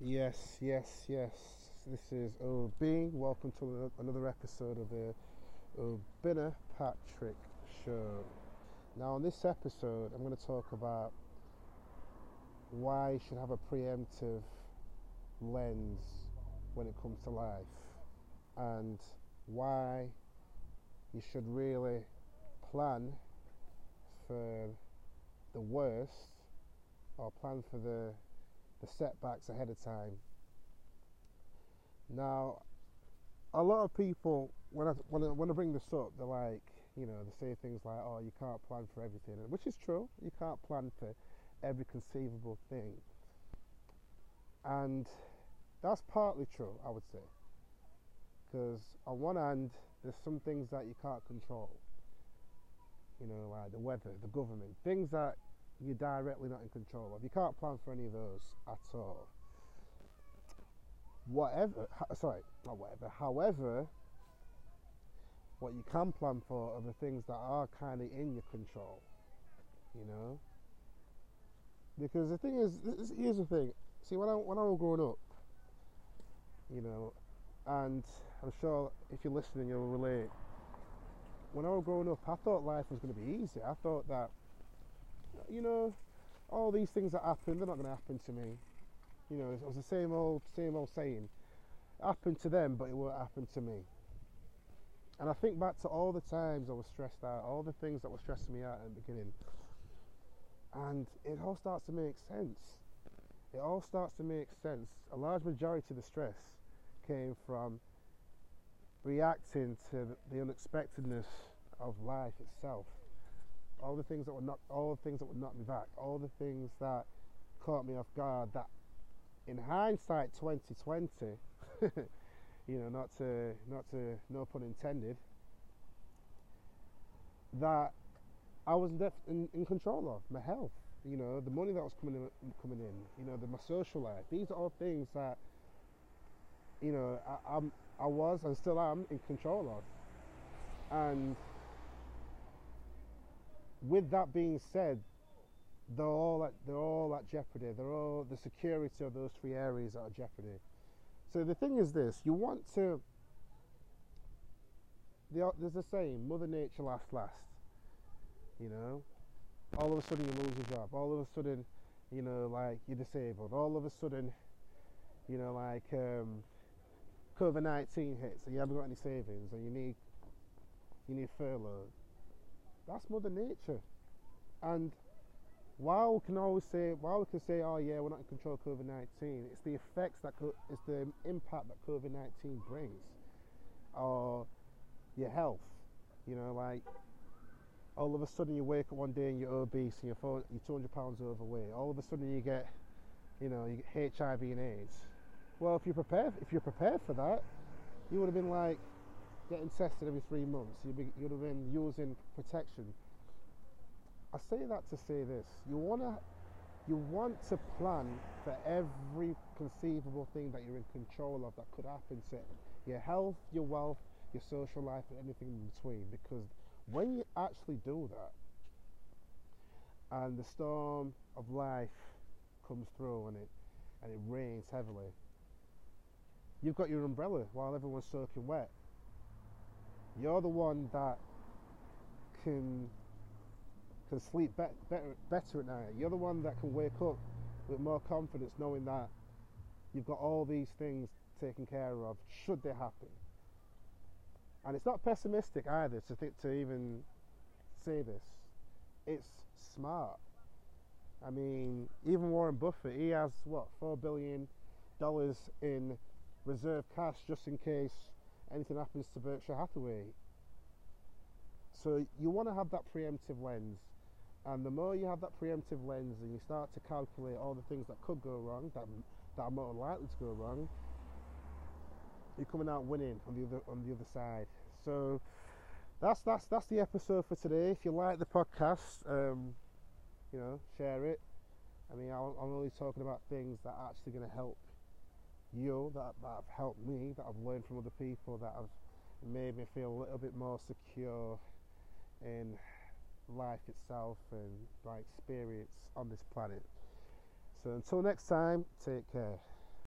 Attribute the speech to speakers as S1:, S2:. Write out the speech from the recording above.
S1: Yes, yes, yes. This is OB. Welcome to another episode of the Obinna Patrick Show. Now, on this episode, I'm going to talk about why you should have a preemptive lens when it comes to life and why you should really plan for the worst or plan for the the setbacks ahead of time. Now, a lot of people, when I, when I, when I bring this up, they're like, you know, they say things like, oh, you can't plan for everything, which is true. You can't plan for every conceivable thing. And that's partly true, I would say. Because on one hand, there's some things that you can't control. You know, like the weather, the government, things that you're directly not in control of. You can't plan for any of those at all. Whatever, sorry, not whatever. However, what you can plan for are the things that are kind of in your control. You know, because the thing is, here's the thing. See, when I when I was growing up, you know, and I'm sure if you're listening, you'll relate. When I was growing up, I thought life was going to be easy. I thought that you know, all these things that happen, they're not going to happen to me. You know, it was the same old, same old saying. It happened to them, but it won't happen to me. And I think back to all the times I was stressed out, all the things that were stressing me out in the beginning. And it all starts to make sense. It all starts to make sense. A large majority of the stress came from reacting to the unexpectedness of life itself all the things that would knock, all the things that would knock me back, all the things that caught me off guard. That, in hindsight, 2020, you know, not to, not to, no pun intended, that I was in, in, control of my health. You know, the money that was coming in, coming in. You know, the, my social life. These are all things that, you know, I, I'm, I was and still am in control of, and with that being said, they're all at, they're all at jeopardy. They're all the security of those three areas are at jeopardy. So the thing is this: you want to. There's a saying, "Mother Nature lasts last." You know, all of a sudden you lose your job. All of a sudden, you know, like you're disabled. All of a sudden, you know, like um, COVID nineteen hits and you haven't got any savings and you need you need furlough that's Mother Nature. And while we can always say, while we can say, oh yeah, we're not in control of COVID 19, it's the effects that, it's the impact that COVID 19 brings. Or your health. You know, like all of a sudden you wake up one day and you're obese and you're, you're 200 pounds overweight. All of a sudden you get, you know, you get HIV and AIDS. Well, if you're prepared, if you're prepared for that, you would have been like, getting tested every three months, you'd, be, you'd have been using protection. I say that to say this: you wanna, you want to plan for every conceivable thing that you're in control of that could happen to your health, your wealth, your social life, and anything in between. Because when you actually do that, and the storm of life comes through and it and it rains heavily, you've got your umbrella while everyone's soaking wet you're the one that can can sleep be- better better at night. You're the one that can wake up with more confidence, knowing that you've got all these things taken care of should they happen. And it's not pessimistic either to think to even say this. It's smart. I mean, even Warren Buffett, he has what four billion dollars in reserve cash just in case anything happens to Berkshire Hathaway. So you want to have that preemptive lens. And the more you have that preemptive lens and you start to calculate all the things that could go wrong, that, that are more likely to go wrong, you're coming out winning on the other on the other side. So that's that's that's the episode for today. If you like the podcast, um, you know, share it. I mean, I'm only talking about things that are actually going to help you that, that have helped me, that I've learned from other people, that have made me feel a little bit more secure in life itself and my experience on this planet. So until next time, take care.